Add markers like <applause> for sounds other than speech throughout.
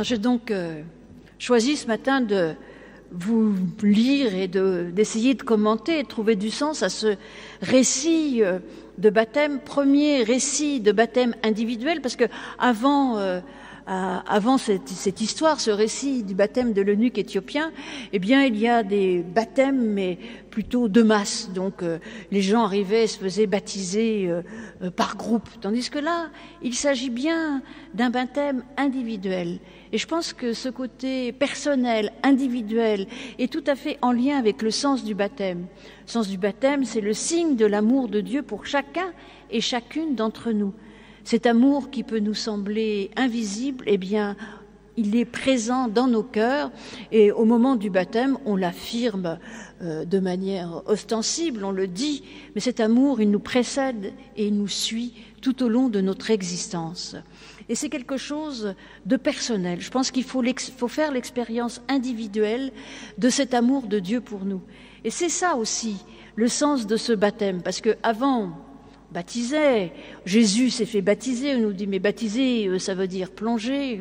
J'ai donc euh, choisi ce matin de vous lire et d'essayer de, commenter et de trouver du sens à ce récit euh, de baptême, premier récit de baptême individuel, parce que avant euh, avant cette, cette, histoire, ce récit du baptême de l'eunuque éthiopien, eh bien, il y a des baptêmes, mais plutôt de masse. Donc, euh, les gens arrivaient et se faisaient baptiser euh, euh, par groupe. Tandis que là, il s'agit bien d'un baptême individuel. Et je pense que ce côté personnel, individuel, est tout à fait en lien avec le sens du baptême. Le sens du baptême, c'est le signe de l'amour de Dieu pour chacun et chacune d'entre nous. Cet amour qui peut nous sembler invisible, eh bien, il est présent dans nos cœurs et au moment du baptême, on l'affirme euh, de manière ostensible, on le dit, mais cet amour, il nous précède et il nous suit tout au long de notre existence. Et c'est quelque chose de personnel. Je pense qu'il faut, faire l'expérience individuelle de cet amour de Dieu pour nous. Et c'est ça aussi le sens de ce baptême, parce que avant baptisait. Jésus s'est fait baptiser. On nous dit, mais baptiser, euh, ça veut dire plonger.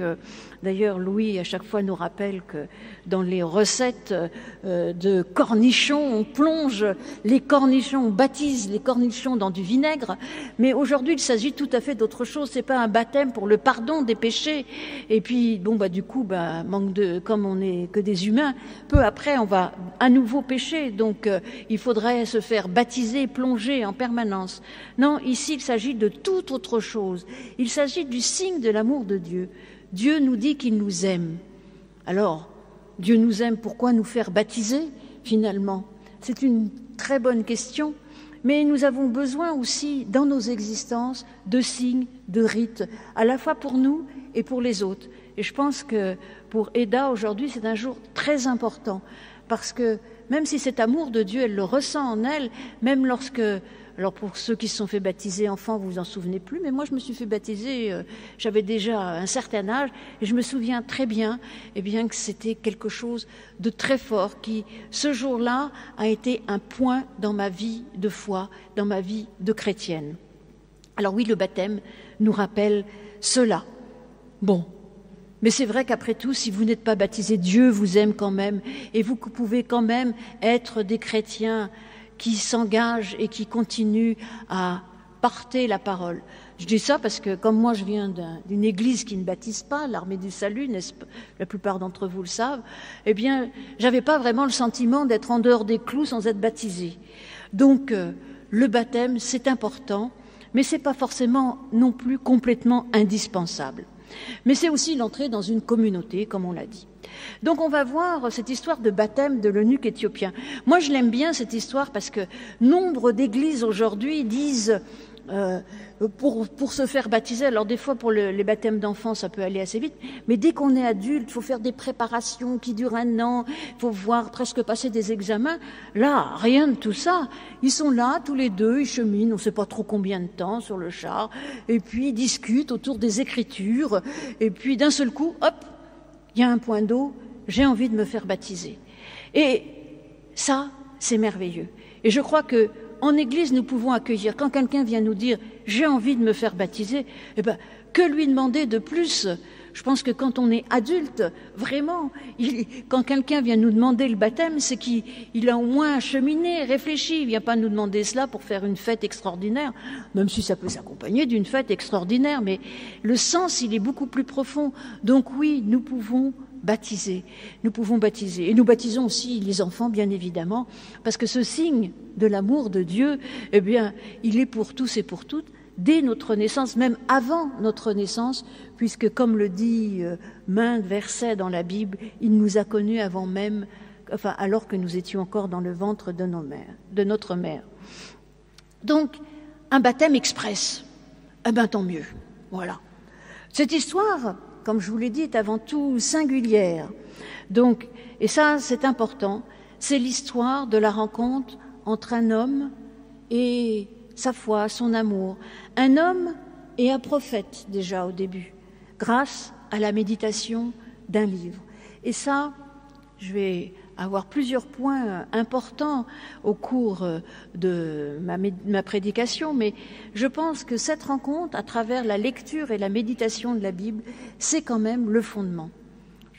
D'ailleurs, Louis, à chaque fois, nous rappelle que dans les recettes euh, de cornichons, on plonge les cornichons, on baptise les cornichons dans du vinaigre. Mais aujourd'hui, il s'agit tout à fait d'autre chose. C'est pas un baptême pour le pardon des péchés. Et puis, bon, bah, du coup, bah, manque de, comme on n'est que des humains, peu après, on va à nouveau pécher. Donc, euh, il faudrait se faire baptiser, plonger en permanence. Non, ici, il s'agit de toute autre chose. Il s'agit du signe de l'amour de Dieu. Dieu nous dit qu'il nous aime. Alors, Dieu nous aime, pourquoi nous faire baptiser finalement? C'est une très bonne question, mais nous avons besoin aussi dans nos existences de signes, de rites, à la fois pour nous et pour les autres. Et je pense que pour Eda, aujourd'hui, c'est un jour très important, parce que même si cet amour de Dieu, elle le ressent en elle, même lorsque alors pour ceux qui se sont fait baptiser enfants, vous vous en souvenez plus, mais moi je me suis fait baptiser, euh, j'avais déjà un certain âge, et je me souviens très bien, eh bien que c'était quelque chose de très fort qui, ce jour-là, a été un point dans ma vie de foi, dans ma vie de chrétienne. Alors oui, le baptême nous rappelle cela. Bon, mais c'est vrai qu'après tout, si vous n'êtes pas baptisé, Dieu vous aime quand même, et vous pouvez quand même être des chrétiens qui s'engagent et qui continuent à porter la parole. Je dis ça parce que comme moi je viens d'une église qui ne baptise pas, l'armée du salut, la plupart d'entre vous le savent, eh bien, j'avais pas vraiment le sentiment d'être en dehors des clous sans être baptisé. Donc, euh, le baptême, c'est important, mais c'est pas forcément non plus complètement indispensable. Mais c'est aussi l'entrée dans une communauté, comme on l'a dit. Donc on va voir cette histoire de baptême de l'eunuque éthiopien. Moi je l'aime bien cette histoire parce que nombre d'églises aujourd'hui disent euh, pour, pour, se faire baptiser, alors des fois pour le, les baptêmes d'enfants ça peut aller assez vite, mais dès qu'on est adulte, il faut faire des préparations qui durent un an, il faut voir presque passer des examens. Là, rien de tout ça. Ils sont là tous les deux, ils cheminent, on ne sait pas trop combien de temps sur le char, et puis ils discutent autour des écritures, et puis d'un seul coup, hop, il y a un point d'eau, j'ai envie de me faire baptiser. Et ça, c'est merveilleux. Et je crois que en Église, nous pouvons accueillir. Quand quelqu'un vient nous dire j'ai envie de me faire baptiser, eh ben, que lui demander de plus? Je pense que quand on est adulte, vraiment, quand quelqu'un vient nous demander le baptême, c'est qu'il a au moins cheminé, réfléchi. Il vient pas nous demander cela pour faire une fête extraordinaire, même si ça peut s'accompagner d'une fête extraordinaire. Mais le sens, il est beaucoup plus profond. Donc oui, nous pouvons baptiser. Nous pouvons baptiser. Et nous baptisons aussi les enfants, bien évidemment, parce que ce signe de l'amour de Dieu, eh bien, il est pour tous et pour toutes dès notre naissance, même avant notre naissance, puisque, comme le dit euh, maintes versets dans la Bible, il nous a connus avant même, enfin, alors que nous étions encore dans le ventre de, de notre mère. Donc, un baptême express. Eh bien, tant mieux. Voilà. Cette histoire, comme je vous l'ai dit, est avant tout singulière. Donc, et ça, c'est important, c'est l'histoire de la rencontre entre un homme et sa foi, son amour. Un homme et un prophète déjà au début, grâce à la méditation d'un livre. Et ça, je vais avoir plusieurs points importants au cours de ma, prédication, mais je pense que cette rencontre, à travers la lecture et la méditation de la Bible, c'est quand même le fondement.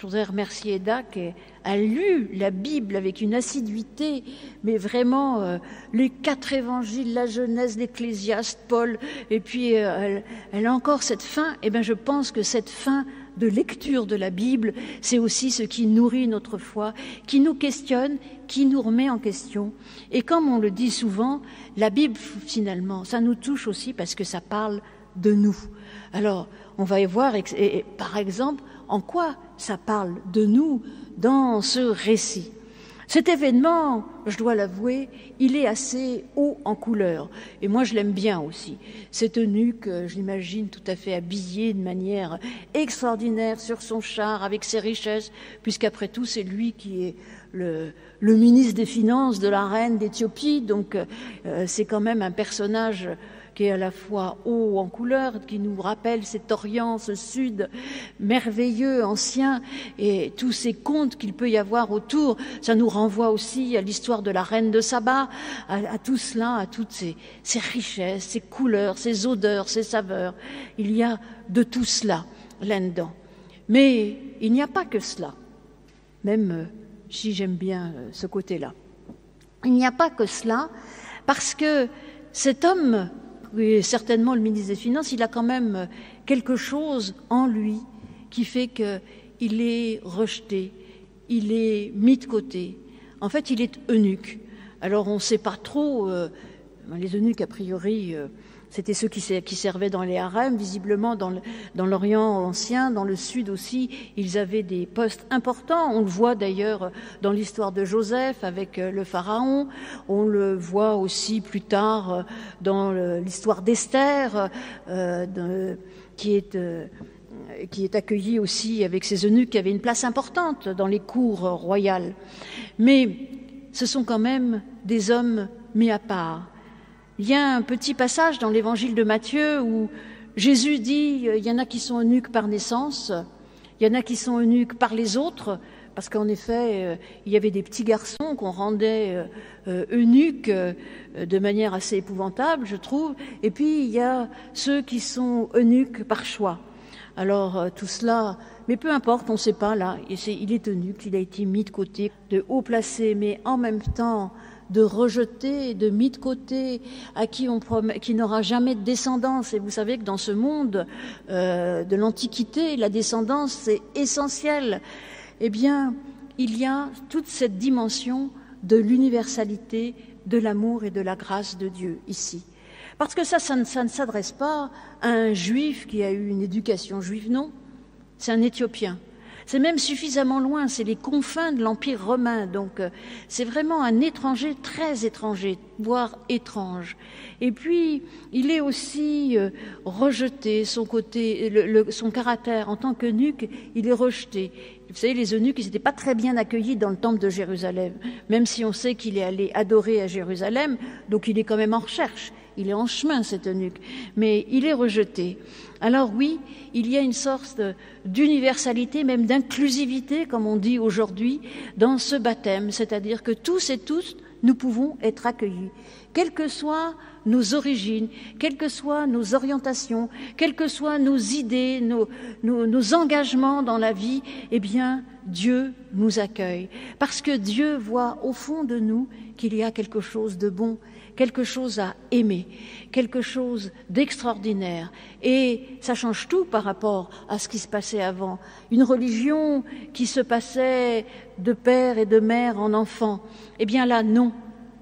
Je voudrais remercier Eda qui a lu la Bible avec une assiduité, mais vraiment euh, les quatre évangiles, la Genèse, l'Ecclésiaste, Paul, et puis euh, elle, elle, a encore cette fin. Et bien, je pense que cette fin de lecture de la Bible, c'est aussi ce qui nourrit notre foi, qui nous questionne, qui nous remet en question. Et comme on le dit souvent, la Bible, finalement, ça nous touche aussi parce que ça parle de nous. Alors, on va y voir, par exemple, en quoi ça parle de nous dans ce récit. Cet événement, je dois l'avouer, il est assez haut en couleur. Et moi, je l'aime bien aussi. Cet eunuque, je l'imagine tout à fait habillé de manière extraordinaire sur son char, avec ses richesses, puisqu'après tout, c'est lui qui est le, ministre des Finances de la reine d'Éthiopie. Donc, euh, c'est quand même un personnage qui est à la fois haut en couleur, qui nous rappelle cet Orient, ce Sud merveilleux, ancien, et tous ces contes qu'il peut y avoir autour. Ça nous renvoie aussi à l'histoire de la reine de Saba, à, tout cela, à toutes ces, richesses, ces couleurs, ces odeurs, ces saveurs. Il y a de tout cela là-dedans. Mais il n'y a pas que cela, même euh, si j'aime bien euh, ce côté-là. Il n'y a pas que cela, parce que cet homme certainement le ministre des Finances, il a quand même quelque chose en lui qui fait qu'il est rejeté, il est mis de côté. En fait, il est eunuque. Alors on ne sait pas trop, euh, les eunuques a priori, euh, c'était ceux qui, servaient dans les harems, visiblement dans l'Orient ancien, dans le Sud aussi, ils avaient des postes importants. On le voit d'ailleurs dans l'histoire de Joseph avec euh, le Pharaon, on le voit aussi plus tard euh, dans l'histoire d'Esther, euh, qui est accueilli aussi avec ses eunuques qui avaient une place importante dans les cours royales. Mais ce sont quand même des hommes mis à part. Il y a un petit passage dans l'évangile de Matthieu où Jésus dit il y en a qui sont eunuques par naissance, il y en a qui sont eunuques par les autres, parce qu'en effet, euh, il y avait des petits garçons qu'on rendait euh, euh, eunuques de manière assez épouvantable, je trouve, et puis il y a ceux qui sont eunuques par choix. Alors tout cela, mais peu importe, on ne sait pas là, il est eunuque, il a été mis de côté, de haut placé, mais en même temps de rejeter, de mis de côté, à qui on promet, qui n'aura jamais de descendance. Et vous savez que dans ce monde euh, de l'Antiquité, la descendance c'est essentiel. Eh bien, il y a toute cette dimension de l'universalité, de l'amour et de la grâce de Dieu ici. Parce que ça, ça ne s'adresse pas à un juif qui a eu une éducation juive, non. C'est un Éthiopien c'est même suffisamment loin, c'est les confins de l'Empire romain, donc euh, c'est vraiment un étranger très étranger, voire étrange. Et puis, il est aussi euh, rejeté, son côté, son caractère en tant qu'eunuque, il est rejeté. Vous savez, les eunuques, ils n'étaient pas très bien accueillis dans le temple de Jérusalem, même si on sait qu'il est allé adorer à Jérusalem, donc il est quand même en recherche. Il est en chemin, cet eunuque, mais il est rejeté. Alors oui, il y a une sorte d'universalité, même d'inclusivité, comme on dit aujourd'hui, dans ce baptême, c'est-à-dire que tous et tous, nous pouvons être accueillis, quelles que soient nos origines, quelles que soient nos orientations, quelles que soient nos idées, nos, nos engagements dans la vie, eh bien, Dieu nous accueille, parce que Dieu voit au fond de nous qu'il y a quelque chose de bon quelque chose à aimer, quelque chose d'extraordinaire. Et ça change tout par rapport à ce qui se passait avant. Une religion qui se passait de père et de mère en enfant. Eh bien là, non.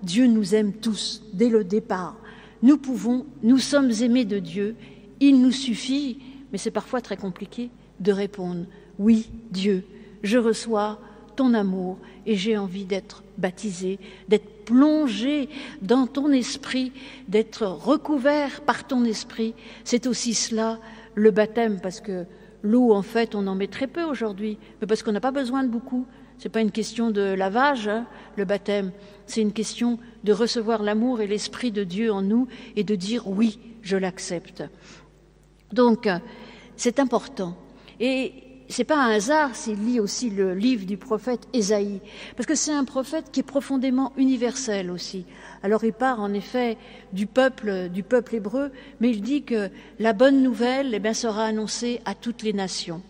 Dieu nous aime tous dès le départ. Nous pouvons, nous sommes aimés de Dieu. Il nous suffit, mais c'est parfois très compliqué, de répondre oui, Dieu, je reçois ton amour et j'ai envie d'être baptisé, d'être plongé dans ton esprit, d'être recouvert par ton esprit. C'est aussi cela le baptême, parce que l'eau, en fait, on en met très peu aujourd'hui, mais parce qu'on n'a pas besoin de beaucoup. Ce n'est pas une question de lavage, hein, le baptême. C'est une question de recevoir l'amour et l'esprit de Dieu en nous et de dire oui, je l'accepte. Donc, c'est important. Et c'est pas un hasard s'il lit aussi le livre du prophète Ésaïe, parce que c'est un prophète qui est profondément universel aussi. Alors il part en effet du peuple, du peuple hébreu, mais il dit que la bonne nouvelle eh bien, sera annoncée à toutes les nations.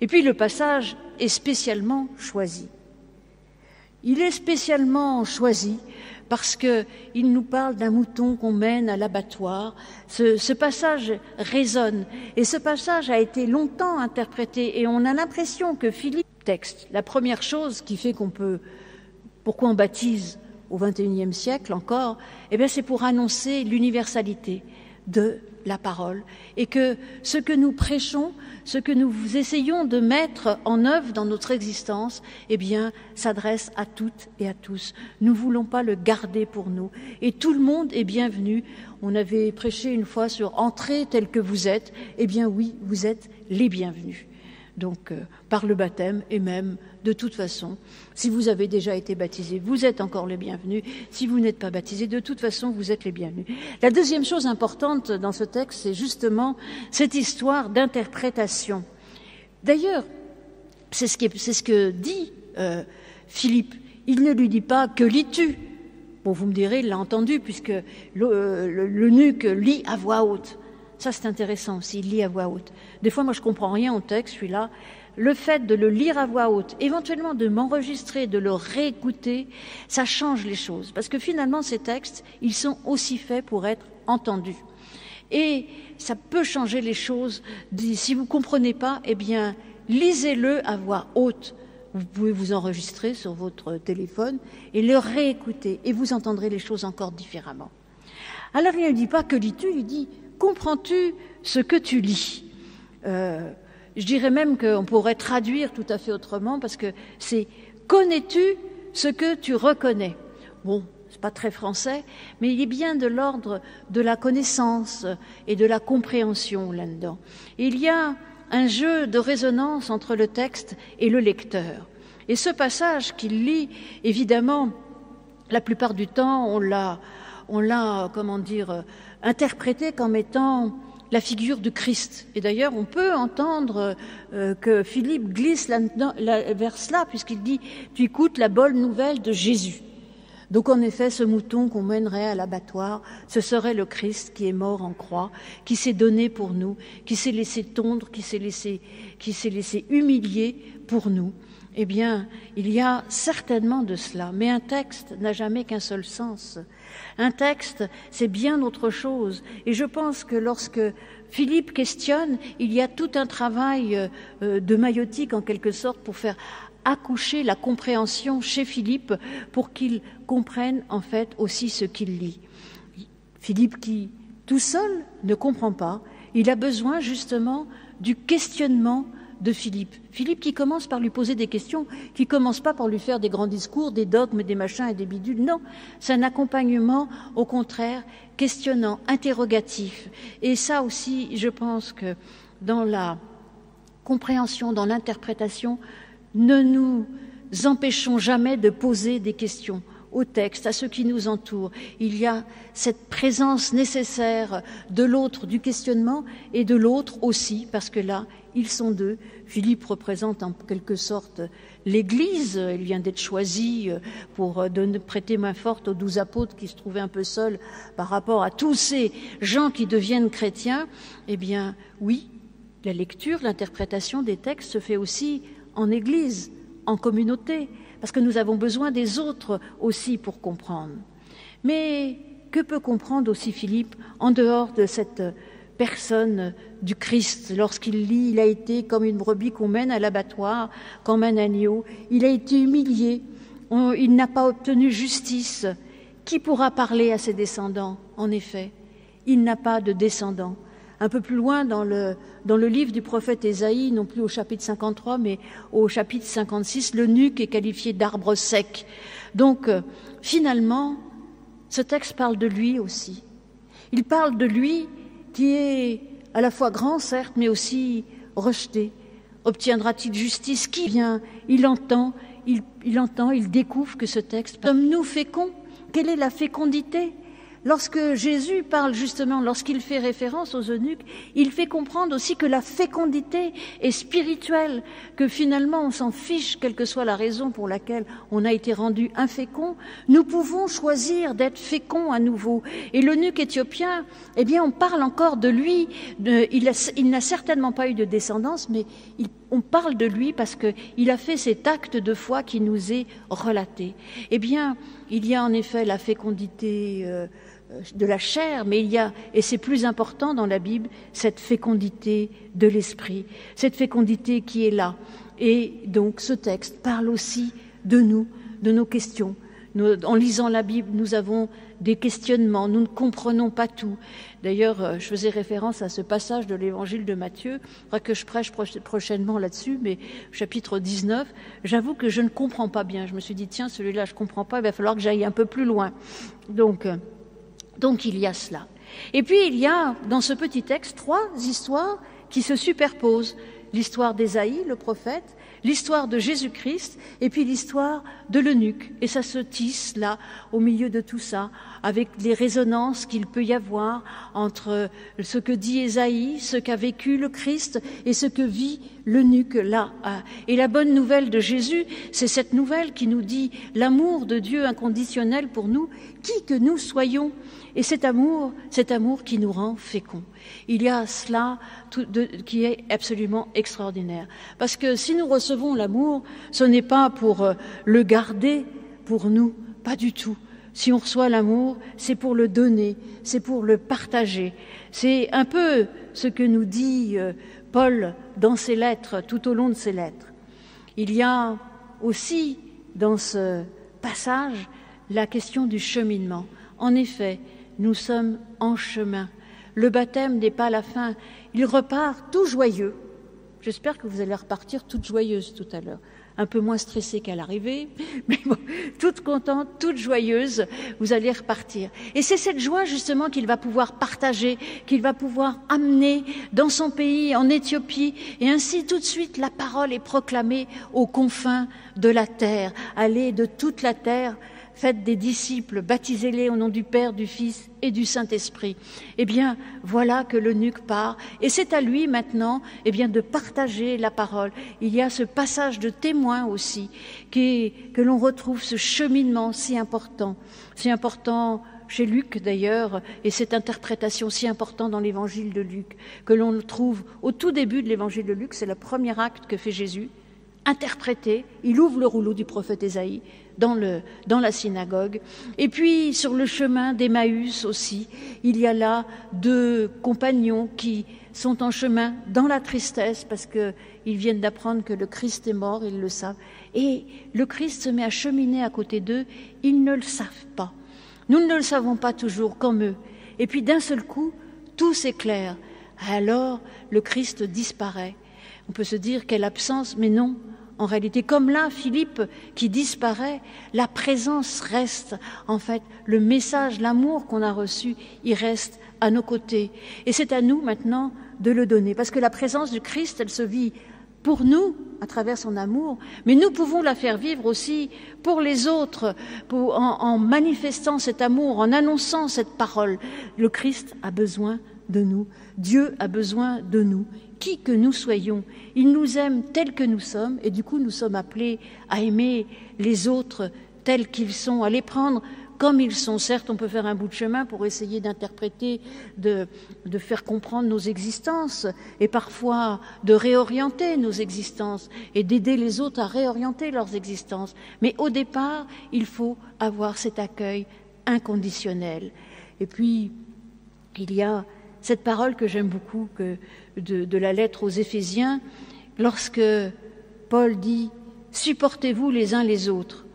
Et puis le passage est spécialement choisi. Il est spécialement choisi parce qu'il nous parle d'un mouton qu'on mène à l'abattoir. Ce, ce, passage résonne. Et ce passage a été longtemps interprété. Et on a l'impression que Philippe texte, la première chose qui fait qu'on peut, pourquoi on baptise au XXIe siècle encore, eh bien c'est pour annoncer l'universalité de la parole et que ce que nous prêchons, ce que nous essayons de mettre en œuvre dans notre existence, eh bien, s'adresse à toutes et à tous. Nous ne voulons pas le garder pour nous. Et tout le monde est bienvenu. On avait prêché une fois sur entrer tel que vous êtes. Eh bien, oui, vous êtes les bienvenus donc euh, par le baptême et même de toute façon. Si vous avez déjà été baptisé, vous êtes encore les bienvenus. Si vous n'êtes pas baptisé, de toute façon, vous êtes les bienvenus. La deuxième chose importante dans ce texte, c'est justement cette histoire d'interprétation. D'ailleurs, c'est ce, que dit euh, Philippe. Il ne lui dit pas que lis-tu Bon, vous me direz, il l'a entendu, puisque l'eunuque lit à voix haute. Ça, c'est intéressant aussi, il lit à voix haute. Des fois, moi, je comprends rien au texte, celui-là. Le fait de le lire à voix haute, éventuellement de m'enregistrer, de le réécouter, ça change les choses. Parce que finalement, ces textes, ils sont aussi faits pour être entendus. Et ça peut changer les choses. Si vous comprenez pas, eh bien, lisez-le à voix haute. Vous pouvez vous enregistrer sur votre téléphone et le réécouter et vous entendrez les choses encore différemment. Alors il ne dit pas que lis-tu, il dit comprends-tu ce que tu lis? Euh, Je dirais même qu'on pourrait traduire tout à fait autrement parce que c'est connais-tu ce que tu reconnais? Bon, c'est pas très français, mais il est bien de l'ordre de la connaissance et de la compréhension là-dedans. Il y a un jeu de résonance entre le texte et le lecteur. Et ce passage qu'il lit, évidemment, la plupart du temps, on l'a, on l'a, comment dire, interprété comme étant la figure du Christ. Et d'ailleurs, on peut entendre euh, que Philippe glisse vers cela, puisqu'il dit Tu écoutes la bonne nouvelle de Jésus. Donc, en effet, ce mouton qu'on mènerait à l'abattoir, ce serait le Christ qui est mort en croix, qui s'est donné pour nous, qui s'est laissé tondre, qui s'est laissé, qui s'est laissé humilier pour nous. Eh bien, il y a certainement de cela, mais un texte n'a jamais qu'un seul sens. Un texte, c'est bien autre chose. Et je pense que lorsque Philippe questionne, il y a tout un travail euh, de maïotique en quelque sorte pour faire accoucher la compréhension chez Philippe pour qu'il comprenne en fait aussi ce qu'il lit. Philippe qui, tout seul, ne comprend pas, il a besoin justement du questionnement de Philippe. Philippe qui commence par lui poser des questions, qui commence pas par lui faire des grands discours, des dogmes, des machins et des bidules. Non, c'est un accompagnement, au contraire, questionnant, interrogatif. Et ça aussi, je pense que dans la compréhension, dans l'interprétation, ne nous empêchons jamais de poser des questions au texte, à ceux qui nous entourent. Il y a cette présence nécessaire de l'autre, du questionnement, et de l'autre aussi, parce que là, ils sont deux. Philippe représente en quelque sorte l'Église. Il vient d'être choisi euh, pour euh, donner, prêter main forte aux douze apôtres qui se trouvaient un peu seuls par rapport à tous ces gens qui deviennent chrétiens. Eh bien, oui, la lecture, l'interprétation des textes se fait aussi en Église, en communauté, parce que nous avons besoin des autres aussi pour comprendre. Mais que peut comprendre aussi Philippe en dehors de cette personne du Christ. Lorsqu'il lit, il a été comme une brebis qu'on mène à l'abattoir, comme un agneau. Il a été humilié. il n'a pas obtenu justice. Qui pourra parler à ses descendants En effet, il n'a pas de descendants. Un peu plus loin dans le, dans le livre du prophète Ésaïe, non plus au chapitre 53, mais au chapitre 56, le nuque est qualifié d'arbre sec. Donc, euh, finalement, ce texte parle de lui aussi. Il parle de lui qui est à la fois grand, certes, mais aussi rejeté. Obtiendra-t-il justice? Qui vient? Il entend, il, il, entend, il découvre que ce texte. Sommes-nous féconds Quelle est la fécondité? Lorsque Jésus parle justement, lorsqu'il fait référence aux eunuques, il fait comprendre aussi que la fécondité est spirituelle, que finalement on s'en fiche, quelle que soit la raison pour laquelle on a été rendu infécond. Nous pouvons choisir d'être féconds à nouveau. Et l'eunuque éthiopien, eh bien, on parle encore de lui. Il n'a certainement pas eu de descendance, mais on parle de lui parce qu'il a fait cet acte de foi qui nous est relaté. Eh bien, il y a en effet la fécondité euh, de la chair, mais il y a, et c'est plus important dans la Bible, cette fécondité de l'esprit, cette fécondité qui est là. Et donc ce texte parle aussi de nous, de nos questions. en lisant la Bible, nous avons des questionnements, nous ne comprenons pas tout. D'ailleurs, euh, je faisais référence à ce passage de l'évangile de Matthieu, que je prêche prochainement là-dessus, mais chapitre 19, j'avoue que je ne comprends pas bien. Je me suis dit, tiens, celui-là, je ne comprends pas, il va falloir que j'aille un peu plus loin. Donc, euh, donc il y a cela. Et puis il y a dans ce petit texte trois histoires qui se superposent. L'histoire d'Ésaïe, le prophète, l'histoire de Jésus-Christ et puis l'histoire de l'eunuque. Et ça se tisse là, au milieu de tout ça, avec les résonances qu'il peut y avoir entre ce que dit Ésaïe, ce qu'a vécu le Christ et ce que vit l'eunuque là. Et la bonne nouvelle de Jésus, c'est cette nouvelle qui nous dit l'amour de Dieu inconditionnel pour nous, qui que nous soyons. Et cet amour, cet amour qui nous rend féconds. Il y a cela qui est absolument extraordinaire. Parce que si nous recevons l'amour, ce n'est pas pour euh, le garder pour nous, pas du tout. Si on reçoit l'amour, c'est pour le donner, c'est pour le partager. C'est un peu ce que nous dit euh, Paul dans ses lettres, tout au long de ses lettres. Il y a aussi dans ce passage la question du cheminement. En effet, nous sommes en chemin. Le baptême n'est pas la fin. Il repart tout joyeux. J'espère que vous allez repartir toute joyeuse tout à l'heure. Un peu moins stressée qu'à l'arrivée, <laughs> mais toute contente, toute joyeuse, vous allez repartir. Et c'est cette joie justement qu'il va pouvoir partager, qu'il va pouvoir amener dans son pays, en Éthiopie, et ainsi tout de suite la parole est proclamée aux confins de la terre. Aller de toute la terre faites des disciples, baptisez-les au nom du Père, du Fils et du Saint-Esprit. Eh bien, voilà que l'eunuque part, et c'est à lui maintenant, eh bien, de partager la parole. Il y a ce passage de témoin aussi, que l'on retrouve ce cheminement si important, si important chez Luc d'ailleurs, et cette interprétation si importante dans l'évangile de Luc, que l'on trouve au tout début de l'évangile de Luc, c'est le premier acte que fait Jésus, interprété, il ouvre le rouleau du prophète Ésaïe, dans, la synagogue. Et puis sur le chemin d'Emmaüs aussi, il y a là deux compagnons qui sont en chemin dans la tristesse parce qu'ils viennent d'apprendre que le Christ est mort, ils le savent. Et le Christ se met à cheminer à côté d'eux, ils ne le savent pas. Nous ne le savons pas toujours comme eux. Et puis d'un seul coup, tout s'éclaire. Alors le Christ disparaît. On peut se dire quelle absence, mais non, en réalité. Comme là, Philippe qui disparaît, la présence reste. En fait, le message, l'amour qu'on a reçu, il reste à nos côtés. Et c'est à nous maintenant de le donner. Parce que la présence du Christ, elle se vit pour nous à travers son amour, mais nous pouvons la faire vivre aussi pour les autres, en manifestant cet amour, en annonçant cette parole. Le Christ a besoin de nous, Dieu a besoin de nous qui que nous soyons. Il nous aime tels que nous sommes et du coup nous sommes appelés à aimer les autres tels qu'ils sont, à les prendre comme ils sont. Certes, on peut faire un bout de chemin pour essayer d'interpréter, de, de, faire comprendre nos existences et parfois de réorienter nos existences et d'aider les autres à réorienter leurs existences. Mais au départ, il faut avoir cet accueil inconditionnel. Et puis, il y a cette parole que j'aime beaucoup de, la lettre aux Éphésiens, lorsque Paul dit Supportez-vous les uns les autres.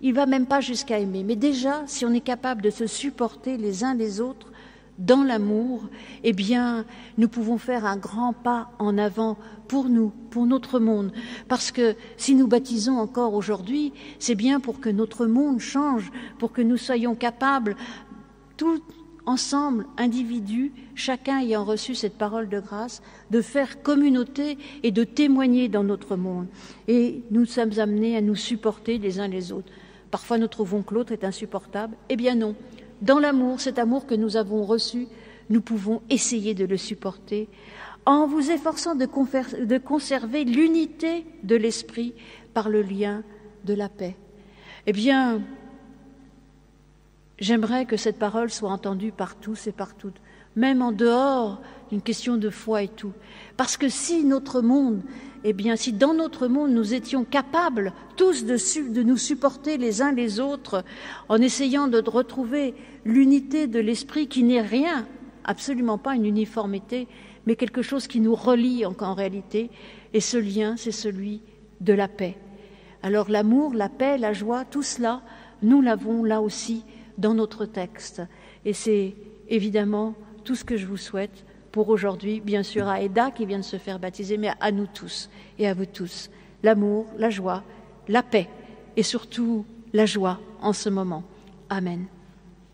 Il va même pas jusqu'à aimer, mais déjà, si on est capable de se supporter les uns les autres dans l'amour, eh bien, nous pouvons faire un grand pas en avant pour nous, pour notre monde. Parce que si nous baptisons encore aujourd'hui, c'est bien pour que notre monde change, pour que nous soyons capables, tout, ensemble, individus, chacun ayant reçu cette parole de grâce, de faire communauté et de témoigner dans notre monde. Et nous sommes amenés à nous supporter les uns les autres. Parfois nous trouvons que l'autre est insupportable. Eh bien non. Dans l'amour, cet amour que nous avons reçu, nous pouvons essayer de le supporter en vous efforçant de, de conserver l'unité de l'esprit par le lien de la paix. Eh bien, J'aimerais que cette parole soit entendue par tous et par toutes, même en dehors d'une question de foi et tout. Parce que si notre monde eh bien, si dans notre monde nous étions capables tous de, nous supporter les uns les autres en essayant de retrouver l'unité de l'esprit qui n'est rien, absolument pas une uniformité, mais quelque chose qui nous relie en réalité, et ce lien, c'est celui de la paix. Alors l'amour, la paix, la joie, tout cela, nous l'avons là aussi dans notre texte. Et c'est évidemment tout ce que je vous souhaite pour aujourd'hui, bien sûr à Eda qui vient de se faire baptiser, mais à nous tous et à vous tous. L'amour, la joie, la paix et surtout la joie en ce moment. Amen.